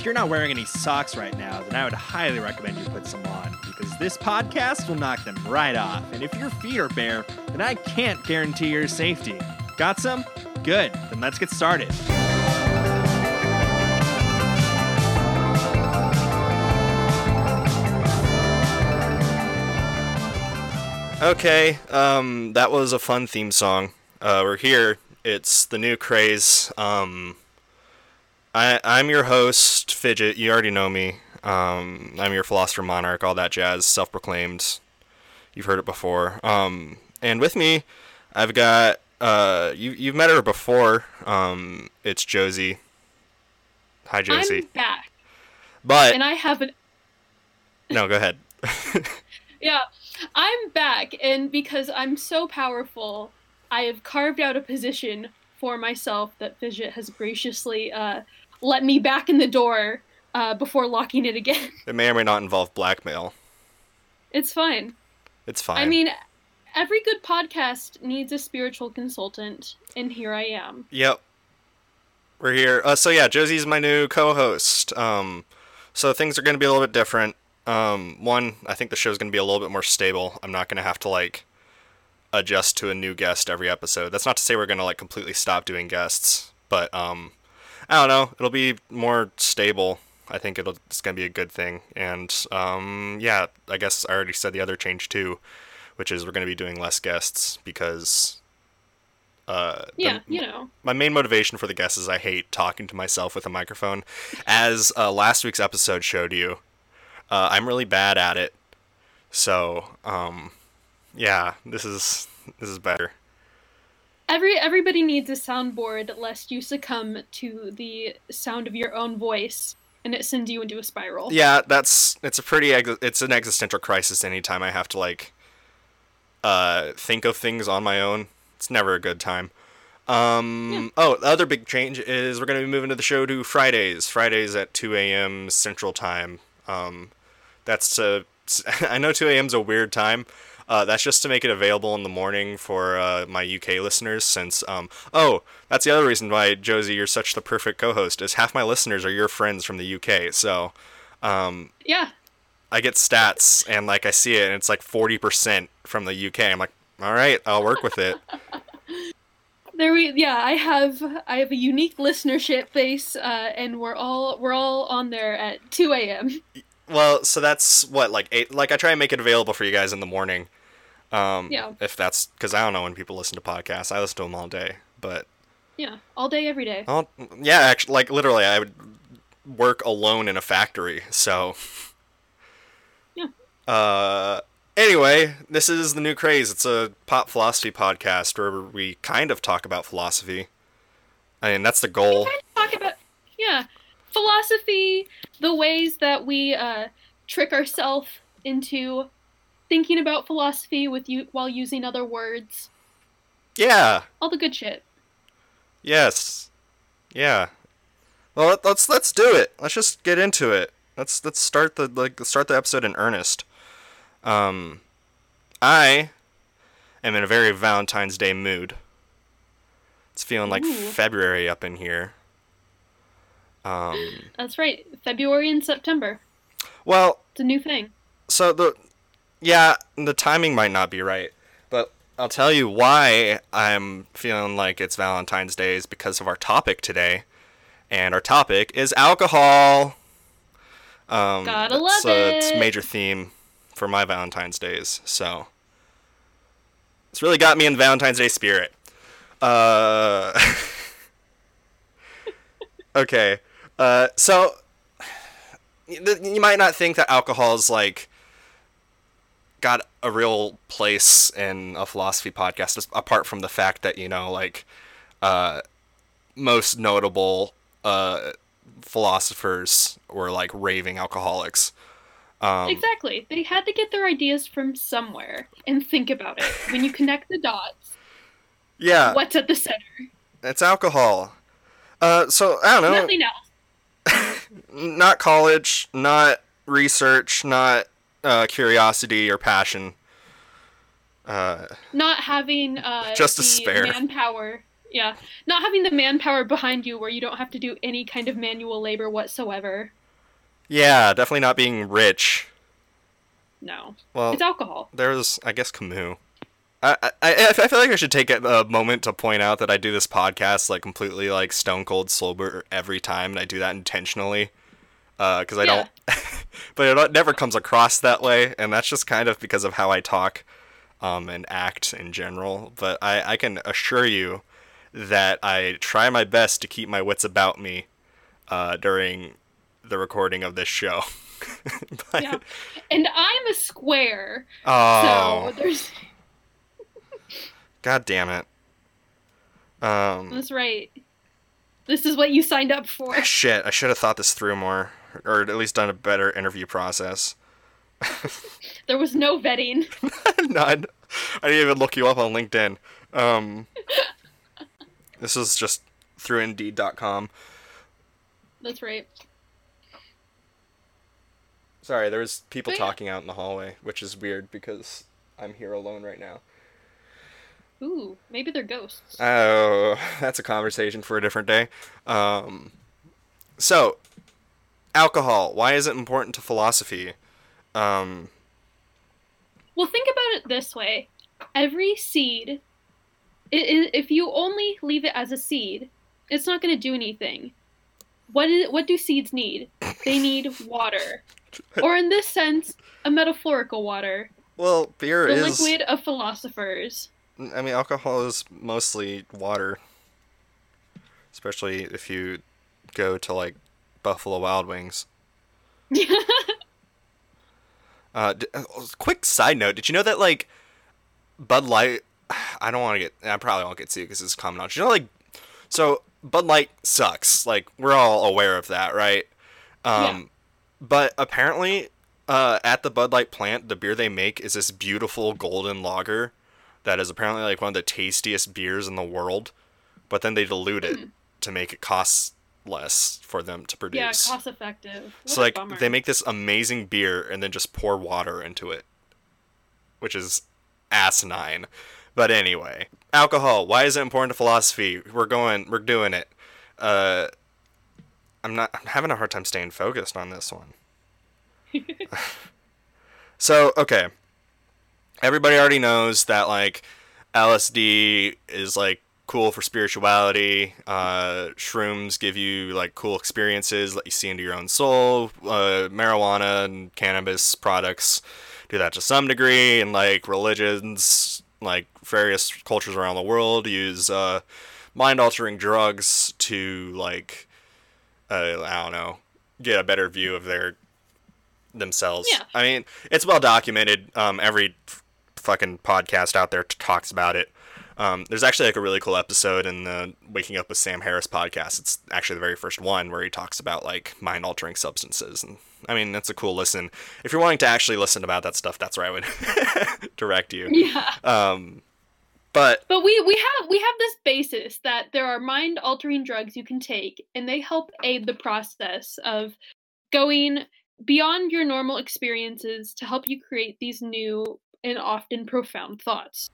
if you're not wearing any socks right now, then I would highly recommend you put some on because this podcast will knock them right off. And if your feet are bare, then I can't guarantee your safety. Got some? Good. Then let's get started. Okay, um, that was a fun theme song. Uh, we're here. It's the new craze. Um, I I'm your host, Fidget. You already know me. Um, I'm your philosopher monarch, all that jazz, self-proclaimed. You've heard it before. Um, and with me, I've got uh, you you've met her before. Um, it's Josie. Hi, Josie. I'm back, but and I have an no, go ahead. yeah. I'm back, and because I'm so powerful, I have carved out a position for myself that Fidget has graciously uh, let me back in the door uh, before locking it again. It may or may not involve blackmail. It's fine. It's fine. I mean, every good podcast needs a spiritual consultant, and here I am. Yep. We're here. Uh, so yeah, Josie's my new co-host. Um, so things are going to be a little bit different. Um, one, I think the show's going to be a little bit more stable. I'm not going to have to like adjust to a new guest every episode. That's not to say we're going to like completely stop doing guests, but um, I don't know. It'll be more stable. I think it'll it's going to be a good thing. And um, yeah, I guess I already said the other change too, which is we're going to be doing less guests because uh, the- Yeah, you know. my main motivation for the guests is I hate talking to myself with a microphone. As uh, last week's episode showed you, uh, I'm really bad at it. So, um, yeah, this is this is better. Every everybody needs a soundboard lest you succumb to the sound of your own voice and it sends you into a spiral. Yeah, that's it's a pretty ex- it's an existential crisis anytime I have to like uh think of things on my own. It's never a good time. Um oh, the other big change is we're going to be moving to the show to Fridays. Fridays at 2 a.m. Central Time. Um that's to I know 2 a.m. is a weird time. Uh, that's just to make it available in the morning for uh, my UK listeners. Since um, oh, that's the other reason why Josie, you're such the perfect co-host. Is half my listeners are your friends from the UK. So um, Yeah. I get stats and like I see it and it's like 40% from the UK. I'm like, all right, I'll work with it. There we yeah, I have I have a unique listenership base, uh, and we're all we're all on there at two AM. well, so that's what like eight. Like I try and make it available for you guys in the morning. Um, Yeah. If that's because I don't know when people listen to podcasts. I listen to them all day, but Yeah, all day, every day. oh yeah, actually, like literally, I would work alone in a factory. So. Yeah. Uh. Anyway, this is the new craze. It's a pop philosophy podcast where we kind of talk about philosophy. I mean, that's the goal. Kind of talk about yeah, philosophy, the ways that we uh, trick ourselves into thinking about philosophy with you while using other words, Yeah. all the good shit. Yes. Yeah. Well, let- let's let's do it. Let's just get into it. Let's let's start the like start the episode in earnest. Um, I am in a very Valentine's Day mood. It's feeling like Ooh. February up in here. Um, That's right, February and September. well, It's a new thing. so the yeah, the timing might not be right, but I'll tell you why I'm feeling like it's Valentine's Day is because of our topic today, and our topic is alcohol. Um, Gotta love It's it. major theme for my Valentine's days, so it's really got me in the Valentine's Day spirit. Uh, okay, uh, so th- you might not think that alcohol is like got a real place in a philosophy podcast apart from the fact that you know like uh most notable uh philosophers were like raving alcoholics um exactly. They had to get their ideas from somewhere and think about it. When you connect the dots, yeah what's at the center? it's alcohol uh so i don't know Nothing else. not college not research not uh curiosity or passion uh Not having uh, Just the despair. manpower Yeah, not having the manpower behind you where you don't have to do any kind of manual labor whatsoever. Yeah, definitely not being rich. No, Well, it's alcohol. there's I guess Camus. I, I I feel like I should take a moment to point out that I do this podcast like completely like stone cold sober every time, and I do that intentionally, because I Yeah. don't. but it never comes across that way, and that's just kind of because of how I talk, um, and act in general. But I I can assure you that I try my best to keep my wits about me, uh, during the recording of this show. But- Yeah, and I'm a square, Oh. so there's. God damn it. Um, That's right. This is what you signed up for. shit, I should have thought this through more, or at least done a better interview process. There was no vetting. None. I didn't even look you up on LinkedIn. Um, this was just through Indeed.com. That's right. Sorry, there was people But yeah. talking out in the hallway, which is weird because I'm here alone right now. Ooh, maybe they're ghosts. Oh, that's a conversation for a different day. Um, so, alcohol. Why is it important to philosophy? Um, Well, think about it this way: every seed, if you only leave it as a seed, it's not going to do anything. What is what do seeds need? They need water, or in this sense, a metaphorical water, well, beer the is. The liquid of philosophers. I mean, alcohol is mostly water. Especially if you go to like Buffalo Wild Wings. Uh, d- uh, quick side note: Did you know that like Bud Light? I don't want to get. I probably won't get sued because it's common knowledge. You know, like, so Bud Light sucks. Like we're all aware of that, right? Um, Yeah. but apparently, uh, at the Bud Light plant, the beer they make is this beautiful golden lager that is apparently like one of the tastiest beers in the world. But then they dilute it to make it cost less for them to produce. yeah, cost effective. What So like bummer. they make this amazing beer and then just pour water into it, which is asinine. But anyway, alcohol. Why is it important to philosophy? We're going. We're doing it. Uh, I'm not. I'm having a hard time staying focused on this one. so okay, everybody already knows that like LSD is like cool for spirituality. Uh, shrooms give you like cool experiences, let you see into your own soul. Uh, marijuana and cannabis products do that to some degree, and like religions, like various cultures around the world, use uh, mind-altering drugs to like uh, I don't know, get a better view of their themselves. Yeah. I mean, it's well documented. Um, every f- fucking podcast out there t- talks about it. Um, there's actually like a really cool episode in the Waking Up with Sam Harris podcast. It's actually the very first one where he talks about like mind altering substances, and I mean that's a cool listen. If you're wanting to actually listen about that stuff, that's where I would direct you. yeah. Um, but But we we have we have this basis that there are mind altering drugs you can take and they help aid the process of going beyond your normal experiences to help you create these new and often profound thoughts.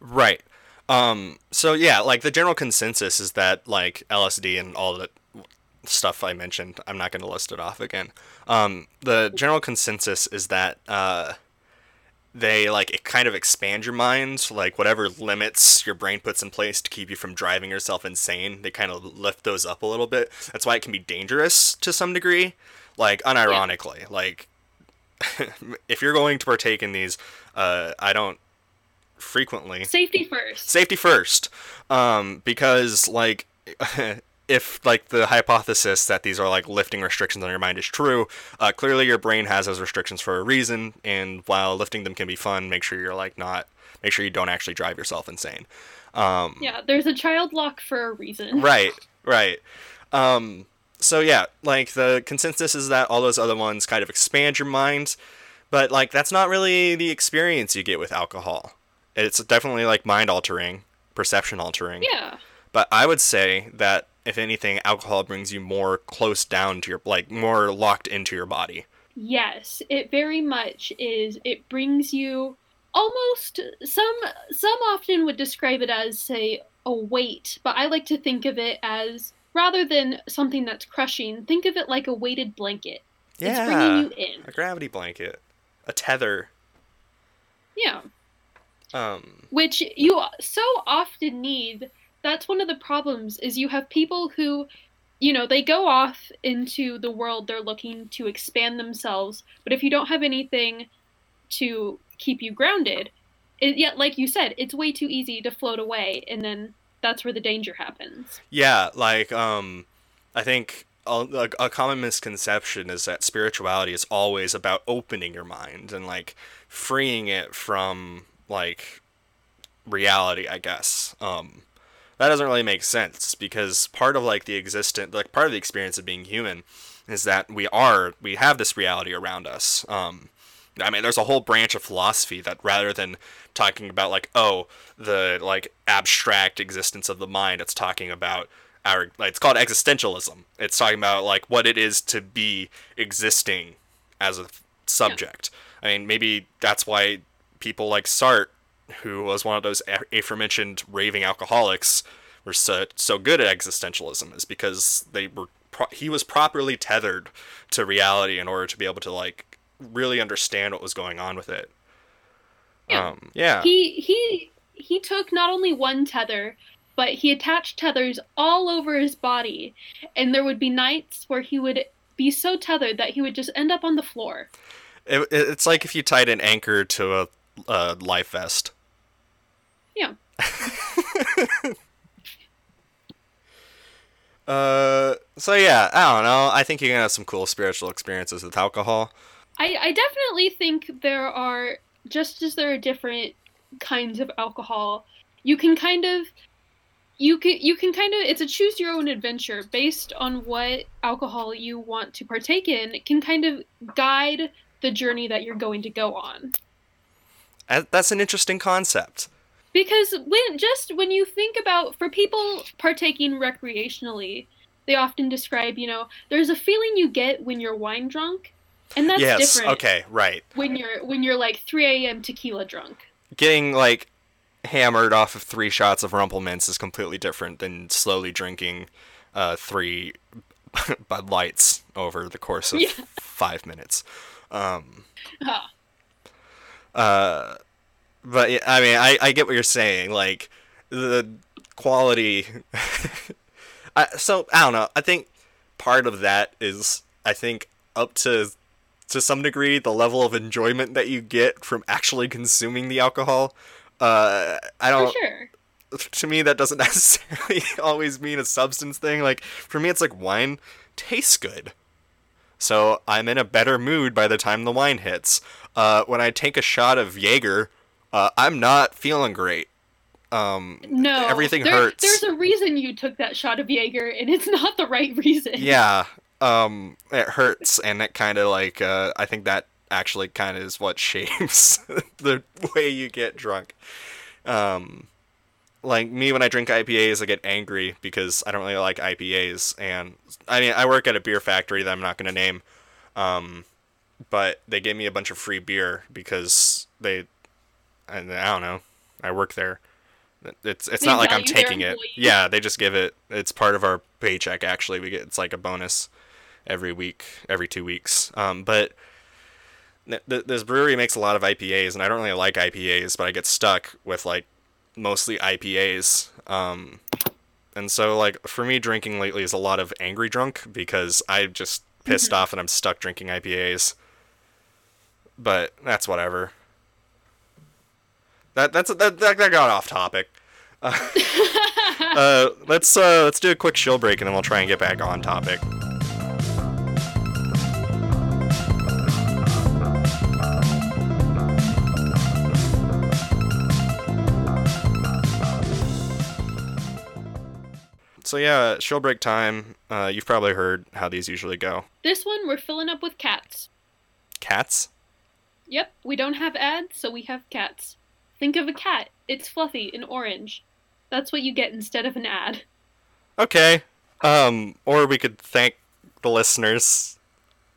Right. Um, so yeah, like the general consensus is that like LSD and all the stuff I mentioned, I'm not going to list it off again. Um, the general consensus is that uh, they like it kind of expand your mind, like whatever limits your brain puts in place to keep you from driving yourself insane. They kind of lift those up a little bit. That's why it can be dangerous to some degree, like unironically. Like if you're going to partake in these, uh, I don't frequently. Safety first. safety first. Um because like if like the hypothesis that these are like lifting restrictions on your mind is true uh, clearly your brain has those restrictions for a reason and while lifting them can be fun make sure you're like not make sure you don't actually drive yourself insane. Um Yeah, there's a child lock for a reason. right right. Um so yeah like the consensus is that all those other ones kind of expand your mind but like that's not really the experience you get with alcohol it's definitely like mind altering perception altering Yeah. but I would say that if anything, alcohol brings you more close down to your like more locked into your body. Yes, it very much is. It brings you almost some some often would describe it as say a weight, but I like to think of it as rather than something that's crushing, think of it like a weighted blanket. Yeah. It's bringing you in. A gravity blanket. A tether. Yeah. Um which you so often need that's one of the problems is you have people who you know they go off into the world they're looking to expand themselves but if you don't have anything to keep you grounded it, yet like you said it's way too easy to float away and then that's where the danger happens. Yeah, like um, I think a, a, a common misconception is that spirituality is always about opening your mind and like freeing it from like reality. I guess um, that doesn't really make sense because part of like the existent, like part of the experience of being human, is that we are we have this reality around us. Um, I mean, there's a whole branch of philosophy that rather than talking about like, oh, the like abstract existence of the mind, it's talking about our like it's called existentialism. It's talking about like what it is to be existing as a subject. I mean, maybe that's why people like Sartre, who was one of those aforementioned raving alcoholics, were so so good at existentialism, is because they were pro- he was properly tethered to reality in order to be able to like really understand what was going on with it. Yeah. Um, yeah. he he he took not only one tether but he attached tethers all over his body and there would be nights where he would be so tethered that he would just end up on the floor It, it- it's like if you tied an anchor to a, a life vest. Yeah. uh, so yeah, I don't know. I think you're gonna have some cool spiritual experiences with alcohol. I, I definitely think there are just as there are different kinds of alcohol you can kind of you can you can kind of it's a choose your own adventure based on what alcohol you want to partake in it can kind of guide the journey that you're going to go on Uh, That's an interesting concept. because when just when you think about for people partaking recreationally they often describe you know there's a feeling you get when you're wine drunk and that's yes. different Okay. Right. when you're when you're like 3 a.m tequila drunk Getting like hammered off of three shots of Rumple Minze is completely different than slowly drinking uh, three Bud Lights over the course of Yeah. five minutes. Um, Ah. Uh, but yeah, I mean, I, I get what you're saying. Like the quality. I, so I don't know. I think part of that is I think up to to some degree the level of enjoyment that you get from actually consuming the alcohol. Uh, I don't. sure To me, that doesn't necessarily always mean a substance thing. Like for me, it's like wine tastes good. So I'm in a better mood by the time the wine hits. Uh, when I take a shot of Jaeger, uh, I'm not feeling great. Um, No, everything there- hurts. There's a reason you took that shot of Jaeger, and it's not the right reason. yeah, um, it hurts, and it kind of like uh, I think that actually kind of is what shapes the way you get drunk. Um, like me when I drink IPAs, I get angry because I don't really like IPAs, and I mean I work at a beer factory that I'm not gonna name, um, but they gave me a bunch of free beer because they, and I don't know, I work there. It's it's They not like I'm taking it. Yeah, they just give it. It's part of our paycheck. Actually, we get it's like a bonus every week, every two weeks. Um, but th- th- this brewery makes a lot of IPAs, and I don't really like IPAs, but I get stuck with like mostly IPAs. Um, and so like for me, drinking lately is a lot of angry drunk because I'm just pissed off and I'm stuck drinking IPAs. But that's whatever. That that's that that, that got off topic. Uh, uh, let's uh, let's do a quick chill break and then we'll try and get back on topic. So yeah, chill break time. Uh, you've probably heard how these usually go. This one we're filling up with cats. Cats. Yep, we don't have ads, so we have cats. Think of a cat. It's fluffy and orange. That's what you get instead of an ad. Okay. Um, or we could thank the listeners.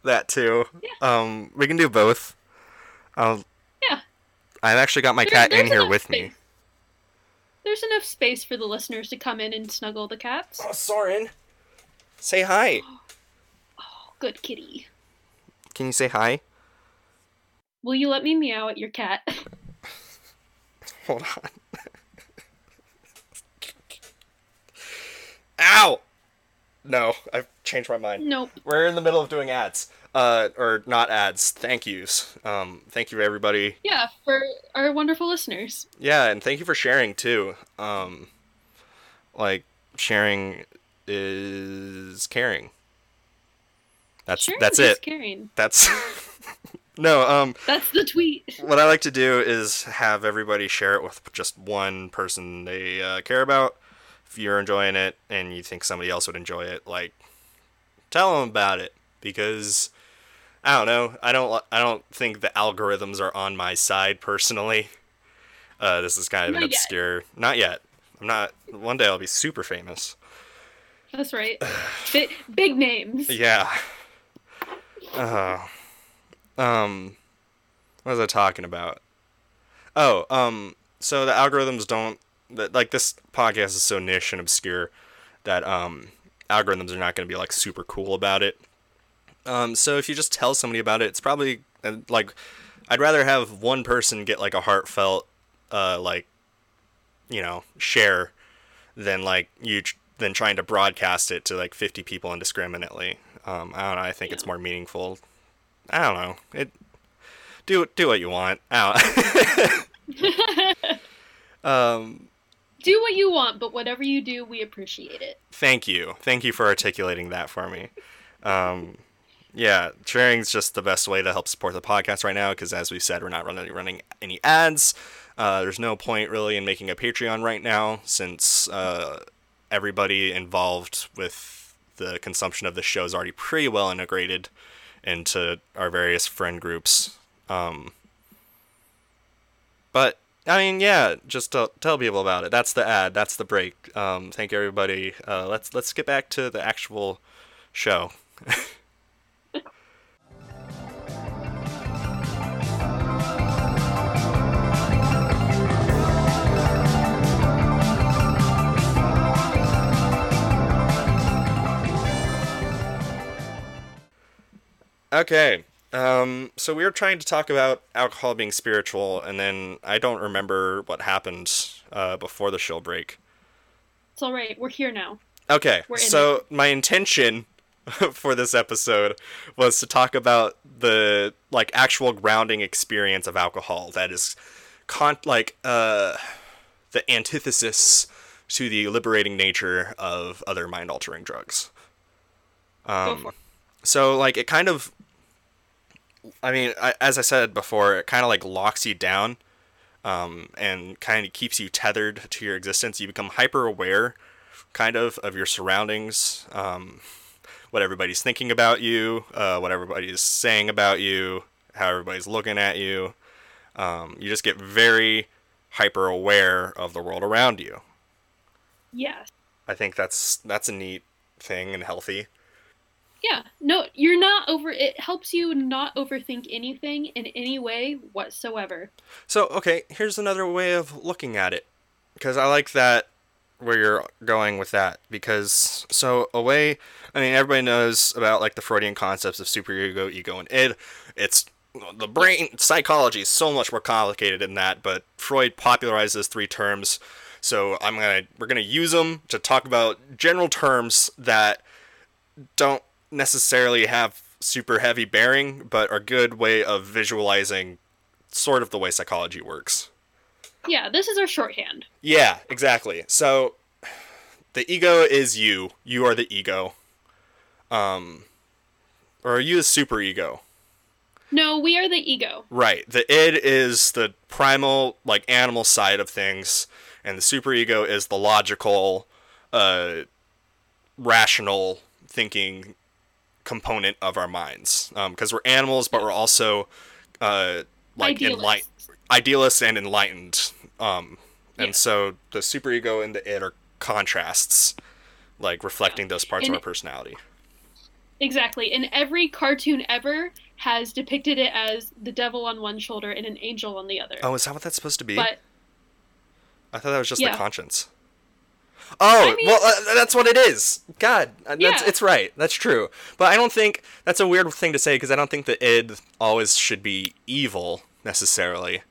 That too. Um, we can do both. I'll, Yeah. I've actually got my There- cat in here enough with me. there's enough space for the listeners to come in and snuggle the cats. Oh, Soren, say hi. Oh, good kitty. Can you say hi? Will you let me meow at your cat? Hold on. Ow! No, I've changed my mind. nope. We're in the middle of doing ads. Uh, or not ads. Thank yous. Um, thank you everybody. Yeah, for our wonderful listeners. Yeah, and thank you for sharing too. Um, like sharing is caring. That's Sharing that's is it. Caring. That's no. Um, That's the tweet. what I like to do is have everybody share it with just one person they uh, care about. If you're enjoying it and you think somebody else would enjoy it, like tell them about it because I don't know. I don't. I don't think the algorithms are on my side personally. Uh, this is kind of an Not yet. obscure. Not yet. I'm not. One day I'll be super famous. That's right. Big, big names. Yeah. Uh, um, what was I talking about? Oh, um, so the algorithms don't that like this podcast is so niche and obscure that um algorithms are not going to be like super cool about it. Um, so if you just tell somebody about it, it's probably uh, like I'd rather have one person get like a heartfelt uh like you know share than like you than trying to broadcast it to like 50 people indiscriminately. Um, I don't know. I think it's more meaningful. I don't know. It do do what you want. I um, do what you want, but whatever you do, we appreciate it. thank you, thank you for articulating that for me. Um, yeah, sharing's just the best way to help support the podcast right now because, as we said, we're not running running any ads. Uh, there's no point really in making a Patreon right now since uh, everybody involved with the consumption of the show is already pretty well integrated into our various friend groups. Um, but I mean, yeah, just to tell people about it. That's the ad. That's the break. Um, thank you, everybody. Uh, let's let's get back to the actual show. Okay. Um, so we were trying to talk about alcohol being spiritual, and then I don't remember what happened uh, before the show break. It's all right. We're here now. Okay, We're so my intention for this episode was to talk about the like actual grounding experience of alcohol that is con like uh the antithesis to the liberating nature of other mind altering drugs. Um, it. so like it kind of i mean I, as i said before it kind of like locks you down um, and kind of keeps you tethered to your existence. You become hyper aware kind of of your surroundings um, what everybody's thinking about you uh, what everybody's saying about you how everybody's looking at you. Um, you just get very hyper aware of the world around you. Yes. i think that's that's a neat thing and healthy Yeah. No, you're not over. It helps you not overthink anything in any way whatsoever. So, okay, here's another way of looking at it. Because I like that where you're going with that. Because, so, a way, I mean, everybody knows about, like, the Freudian concepts of superego, ego, and id. It's, the brain, psychology is so much more complicated than that, but Freud popularized those three terms. So, I'm gonna, we're gonna use them to talk about general terms that don't necessarily have super heavy bearing, but are good way of visualizing sort of the way psychology works. Yeah, this is our shorthand. Yeah, exactly. So the ego is you. You are the ego. Um or are you the super ego? No, we are the ego. Right. The id is the primal like animal side of things and the super ego is the logical uh rational thinking component of our minds. Um cuz we're animals but we're also uh like Idealists. enlightened idealists and enlightened. Um, and Yeah. so the superego and the id are contrasts, like reflecting those parts And of our personality. Exactly. And every cartoon ever has depicted it as the devil on one shoulder and an angel on the other. Oh, is that what that's supposed to be? But I thought that was just Yeah. the conscience. Oh, I mean- well, uh, that's what it is. God, uh, that's Yeah. it's right. That's true. But I don't think that's a weird thing to say because I don't think the id always should be evil necessarily.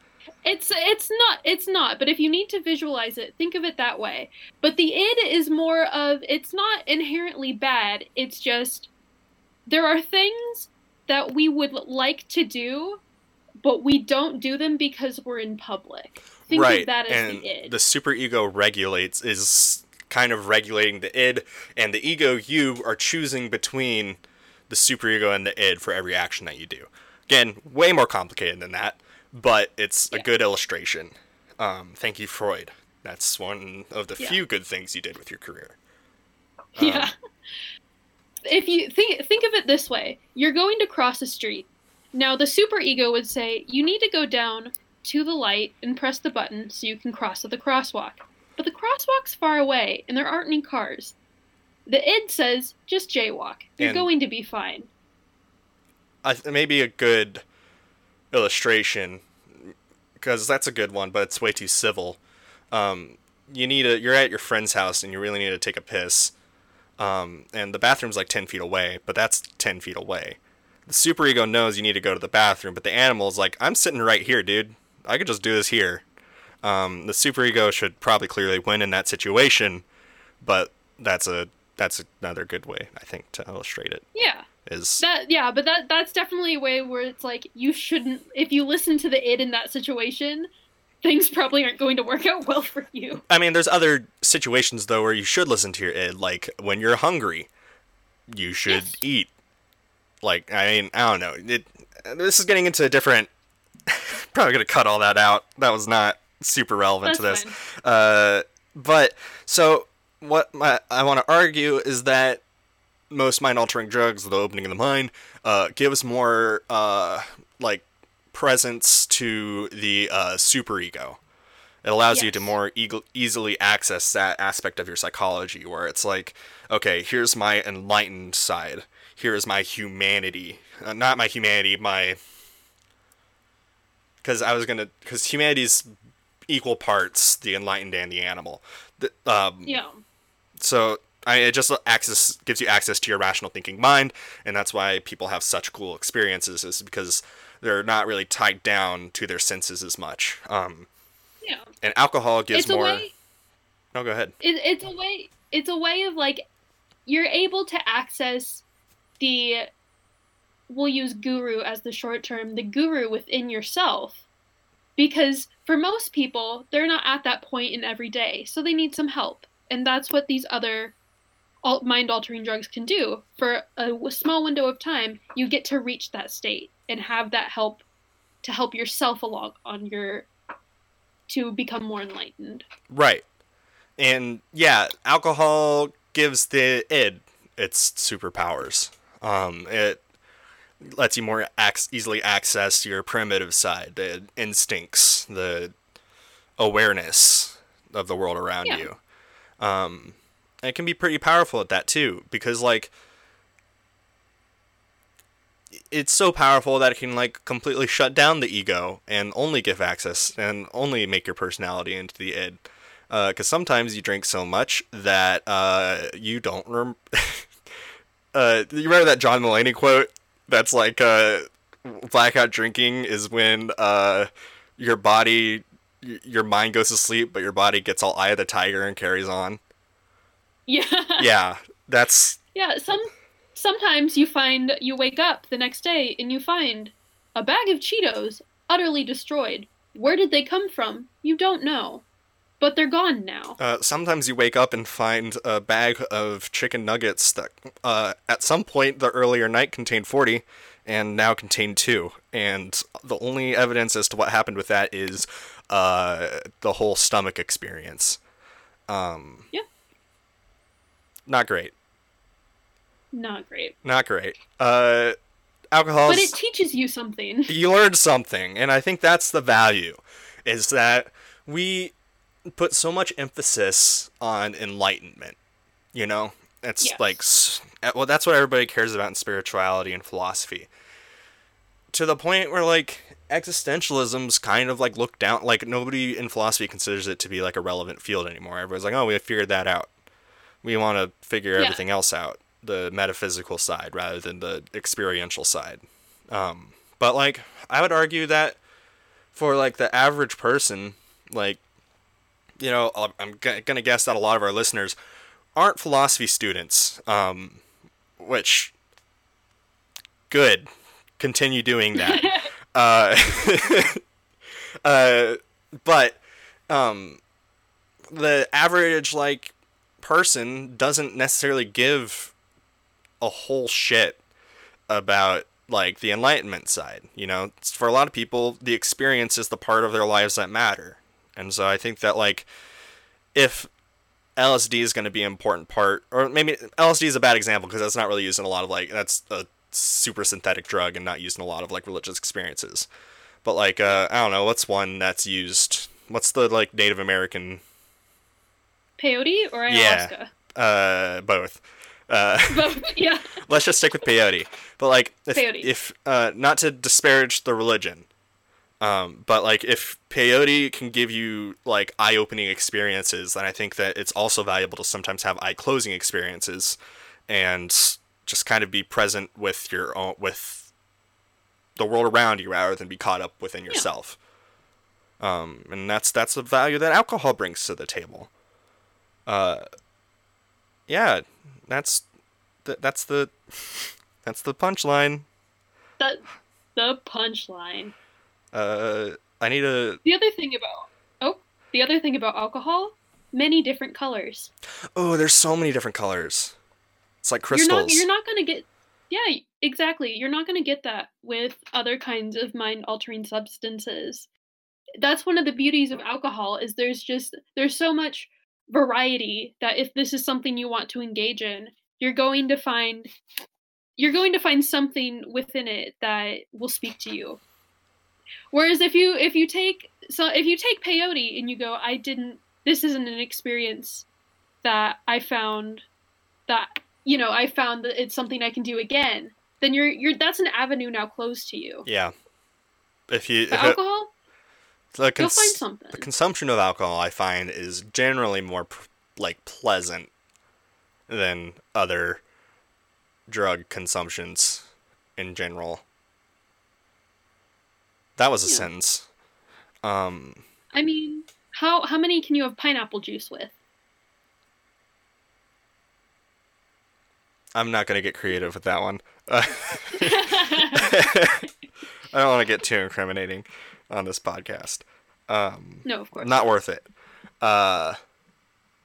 It's it's not it's not, but if you need to visualize it, think of it that way. But the id is more of it's not inherently bad. It's just there are things that we would like to do, but we don't do them because we're in public. Think right, of that as and the id. the superego regulates is kind of regulating the id, and the ego you are choosing between the superego and the id for every action that you do. Again, way more complicated than that, but it's a good illustration. Um, thank you, Freud. That's one of the Yeah. few good things you did with your career. Yeah. If you think think of it this way, you're going to cross a street. Now the superego would say you need to go down to the light and press the button so you can cross at the crosswalk. But the crosswalk's far away and there aren't any cars. The id says just jaywalk. You're And- going to be fine. I th- maybe a good illustration because that's a good one, but it's way too civil. Um, you need a you're at your friend's house and you really need to take a piss, um, and the bathroom's like ten feet away, but that's ten feet away. The superego knows you need to go to the bathroom, but the animal's like, I'm sitting right here, dude. I could just do this here. Um, the superego should probably clearly win in that situation, but that's a that's another good way I think to illustrate it. Yeah. Is That yeah, but that that's definitely a way where it's like you shouldn't if you listen to the id in that situation, things probably aren't going to work out well for you. I mean, there's other situations though where you should listen to your id, like when you're hungry, you should Yes. eat. Like, I mean, I don't know. It, this is getting into a different. probably gonna cut all that out. That was not super relevant to this. Uh, but so what my, I want to argue is that most mind-altering drugs, the opening of the mind, uh, gives more uh, like presence to the uh, superego. It allows you to more eagle easily access that aspect of your psychology, where it's like, okay, here's my enlightened side. Here's my humanity, uh, not my humanity, my. Because I was gonna, because humanity's equal parts the enlightened and the animal. The, um, Yeah. so I, it just access gives you access to your rational thinking mind, and that's why people have such cool experiences. Is because they're not really tied down to their senses as much. Um, Yeah. and alcohol gives it's a more. way No, go ahead. it, it's a way it's a way of like you're able to access the we'll use guru as the short term the guru within yourself because for most people they're not at that point in every day so they need some help and that's what these other mind altering drugs can do for a small window of time you get to reach that state and have that help to help yourself along on your to become more enlightened Right. And yeah, alcohol gives the id its superpowers. Um, it lets you more ac- easily access your primitive side, the instincts, the awareness of the world around Yeah. you. Um, it can be pretty powerful at that too, because like it's so powerful that it can like completely shut down the ego and only give access and only make your personality into the id because sometimes you drink so much that uh, you don't rem- uh, you remember that john mulaney quote that's like uh, blackout drinking is when uh, your body y- your mind goes to sleep but your body gets all eye of the tiger and carries on yeah yeah that's Yeah, some sometimes you find you wake up the next day and you find a bag of Cheetos utterly destroyed. Where did they come from? You don't know. But they're gone now. Uh, sometimes you wake up and find a bag of chicken nuggets that uh, at some point the earlier night contained 40 and now contain 2. And the only evidence as to what happened with that is uh, the whole stomach experience. Um, Yeah. Not great. Not great. Not great. Uh, alcohol But it teaches you something. you learned something and i think that's the value is that we put so much emphasis on enlightenment you know it's Yes. like uh, well that's what everybody cares about in spirituality and philosophy to the point where like existentialism's kind of like looked down like nobody in philosophy considers it to be like a relevant field anymore. Everybody's like, "Oh, we figured that out. We want to figure Yeah. everything else out, the metaphysical side rather than the experiential side." Um, but like I would argue that for like the average person, like you know, I'm- g- gonna guess that a lot of our listeners aren't philosophy students, um, which good. Continue doing that. uh, uh, but um, the average like person doesn't necessarily give a whole shit about like the enlightenment side. You know, for a lot of people, the experience is the part of their lives that matter, and so I think that like if LSD is going to be an important part, or maybe LSD is a bad example because that's not really used in a lot of like that's a super synthetic drug and not used in a lot of like religious experiences. But like uh, I don't know, what's one that's used? What's the like Native American? Peyote or Yeah. ayahuasca? Uh, both. Uh, Both. Yeah. let's just stick with peyote. But like, if, Peyote. if uh, not to disparage the religion, um, but like if peyote can give you like eye-opening experiences, then I think that it's also valuable to sometimes have eye-closing experiences, and just kind of be present with your own with the world around you rather than be caught up within yourself. Um, and that's that's the value that alcohol brings to the table. Uh, yeah, that's th- that's the that's the punchline. The the punchline. Uh, I need a. The other thing about oh, the other thing about alcohol, many different colors. Oh, there's so many different colors. It's like You're crystals. not you're not gonna get yeah exactly. You're not gonna get that with other kinds of mind altering substances. That's one of the beauties of alcohol is there's just there's so much variety that if this is something you want to engage in, you're going to find you're going to find something within it that will speak to you. Whereas if you if you take so if you take peyote and you go, I didn't this isn't an experience that I found that you know I found that it's something I can do again, then you're you're that's an avenue now closed to you. yeah. If you if it, alcohol, the, you'll cons- find something. the consumption of alcohol, I find, is generally more p- like pleasant than other drug consumptions in general. That was a Yeah. sentence. Um, I mean, how how many can you have pineapple juice with? I'm not gonna get creative with that one. Uh, I don't want to get too incriminating on this podcast. Um, no, of course. not worth it. Uh,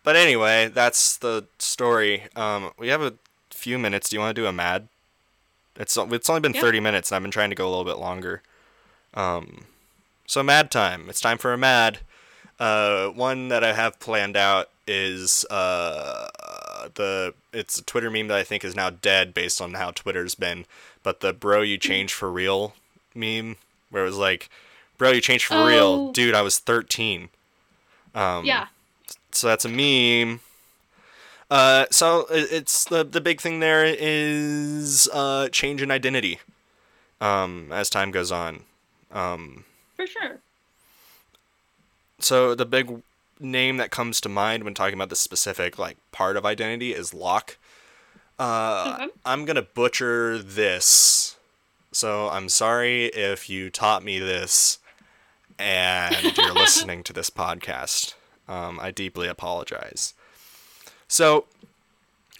but anyway, that's the story. Um, we have a few minutes. Do you want to do a mad? It's it's only been Yeah. 30 minutes, and I've been trying to go a little bit longer. Um, so mad time. It's time for a mad. Uh, one that I have planned out is uh the it's a Twitter meme that I think is now dead based on how Twitter's been, but the bro you change for real meme where it was like, bro you changed for real, Oh. dude I was 13. Um, yeah. so that's a meme. Uh, so it's the the big thing there is uh change in identity. Um, as time goes on. Um, For sure. so the big name that comes to mind when talking about this specific like part of identity is Locke. Uh, Okay. I'm gonna butcher this, so I'm sorry if you taught me this and you're listening to this podcast. Um, I deeply apologize. So,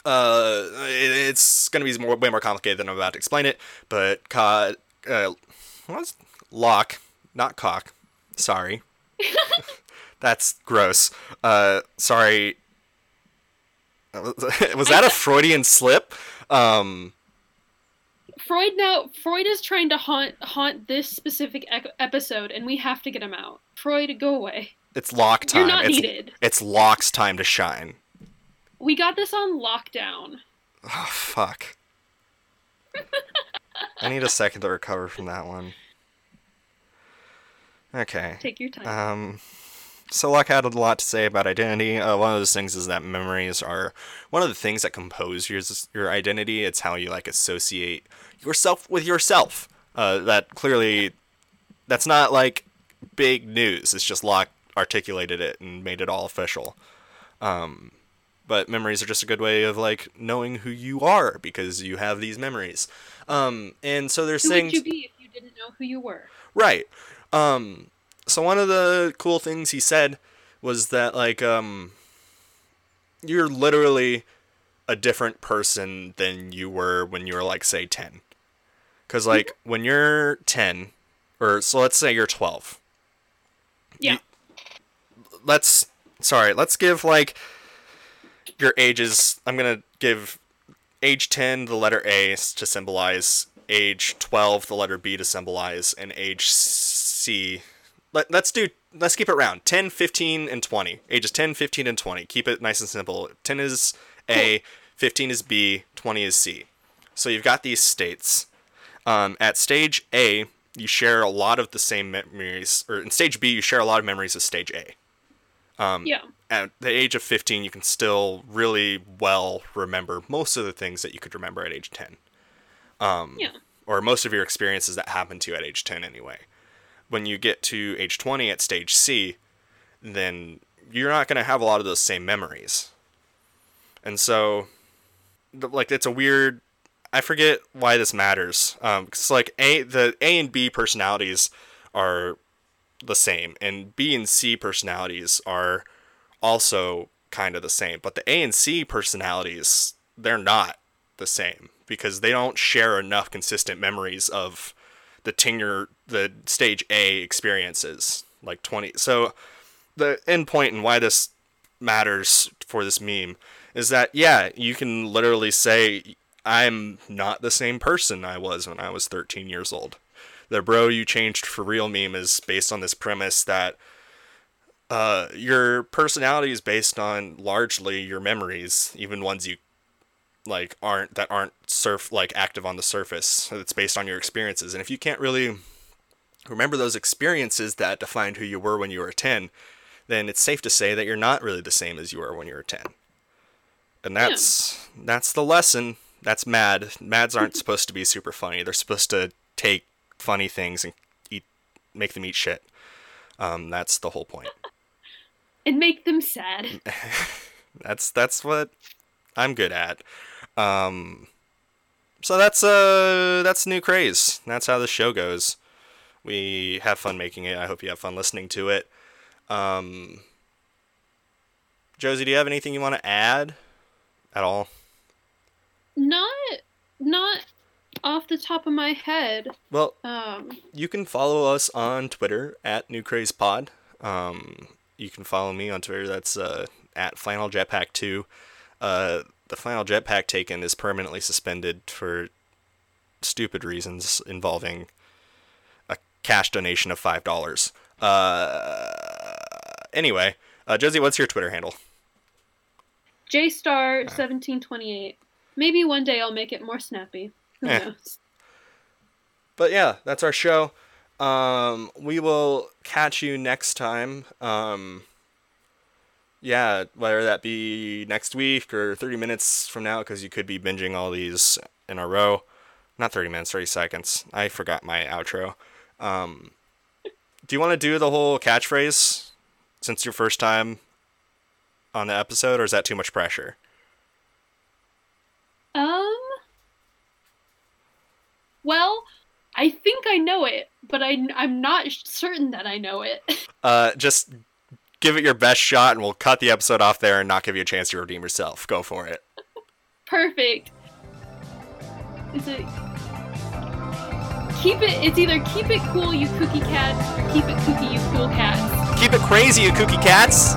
uh, it, it's gonna be more, way more complicated than I'm about to explain it. But uh, what's Locke, not cock. Sorry. That's gross. Uh, sorry. Was that a Freudian slip? Um, Freud now Freud is trying to haunt haunt this specific ec- episode, and we have to get him out. Freud, go away. it's lock time. You're not it's, needed. It's Locke's time to shine. We got this on lockdown. Oh fuck. I need a second to recover from that one. Okay. Take your time. Um, so Locke had a lot to say about identity. Uh, one of those things is that memories are one of the things that compose your your identity. It's how you like associate yourself with yourself. Uh, that clearly that's not like big news. It's just Locke articulated it and made it all official. Um, but memories are just a good way of like knowing who you are because you have these memories. Um, and so they're Who saying would you be if you didn't know who you were? Right. Um so one of the cool things he said was that like um you're literally a different person than you were when you were like say 10. Cuz like when you're 10 or so let's say you're 12. Yeah. Let's sorry, let's give like your ages. I'm going to give age 10 the letter A to symbolize age 12 the letter B to symbolize and age C let, let's do let's keep it round. 10 15 and 20 ages 10 15 and 20 keep it nice and simple. 10 is A 15 is B 20 is C. So you've got these states. Um, at stage A you share a lot of the same memories or in stage B you share a lot of memories as stage A. Yeah. at the age of 15 you can still really well remember most of the things that you could remember at age 10 Yeah. or most of your experiences that happened to you at age 10 anyway when you get to age 20 at stage c then you're not going to have a lot of those same memories. And so like it's a weird i forget why this matters um 'cause, like a the a and b personalities are the same and b and c personalities are also kind of the same but the a and c personalities they're not the same because they don't share enough consistent memories of the tenure the stage a experiences like 20 so the end point and why this matters for this meme is that yeah you can literally say i'm not the same person i was when i was 13 years old. The bro you changed for real meme is based on this premise that uh, your personality is based on largely your memories, even ones you like aren't that aren't surf like active on the surface. It's based on your experiences, and if you can't really remember those experiences that defined who you were when you were ten, then it's safe to say that you're not really the same as you were when you were ten. And that's that's the lesson. That's mad. Mads aren't supposed to be super funny. They're supposed to take funny things and eat, make them eat shit. Um, that's the whole point. And make them sad. That's that's what I'm good at. Um, so that's uh that's new craze. That's how the show goes. We have fun making it. I hope you have fun listening to it. Um, Josie, do you have anything you want to add at all? Not not off the top of my head. Well, Um you can follow us on Twitter at New Craze Pod. Um, you can follow me on Twitter. That's uh, at Flannel Jetpack Two. Uh, the Flannel Jetpack taken is permanently suspended for stupid reasons involving a cash donation of five dollars. Uh, anyway, uh, Josie, what's your Twitter handle? Jstar 1728. Maybe one day I'll make it more snappy. Who Eh. knows? but yeah, that's our show. Um, we will catch you next time. Um, yeah, whether that be next week or 30 minutes from now, because you could be binging all these in a row. Not 30 minutes, 30 seconds. I forgot my outro. Um, do you want to do the whole catchphrase since your first time on the episode, or is that too much pressure? Um Well, I think I know it, but I I'm not certain that I know it. Uh, just give it your best shot, and we'll cut the episode off there and not give you a chance to redeem yourself. Go for it. Perfect. Is it Keep it it's either keep it cool you cookie cats or keep it kooky you cool cats. Keep it crazy, you kooky cats.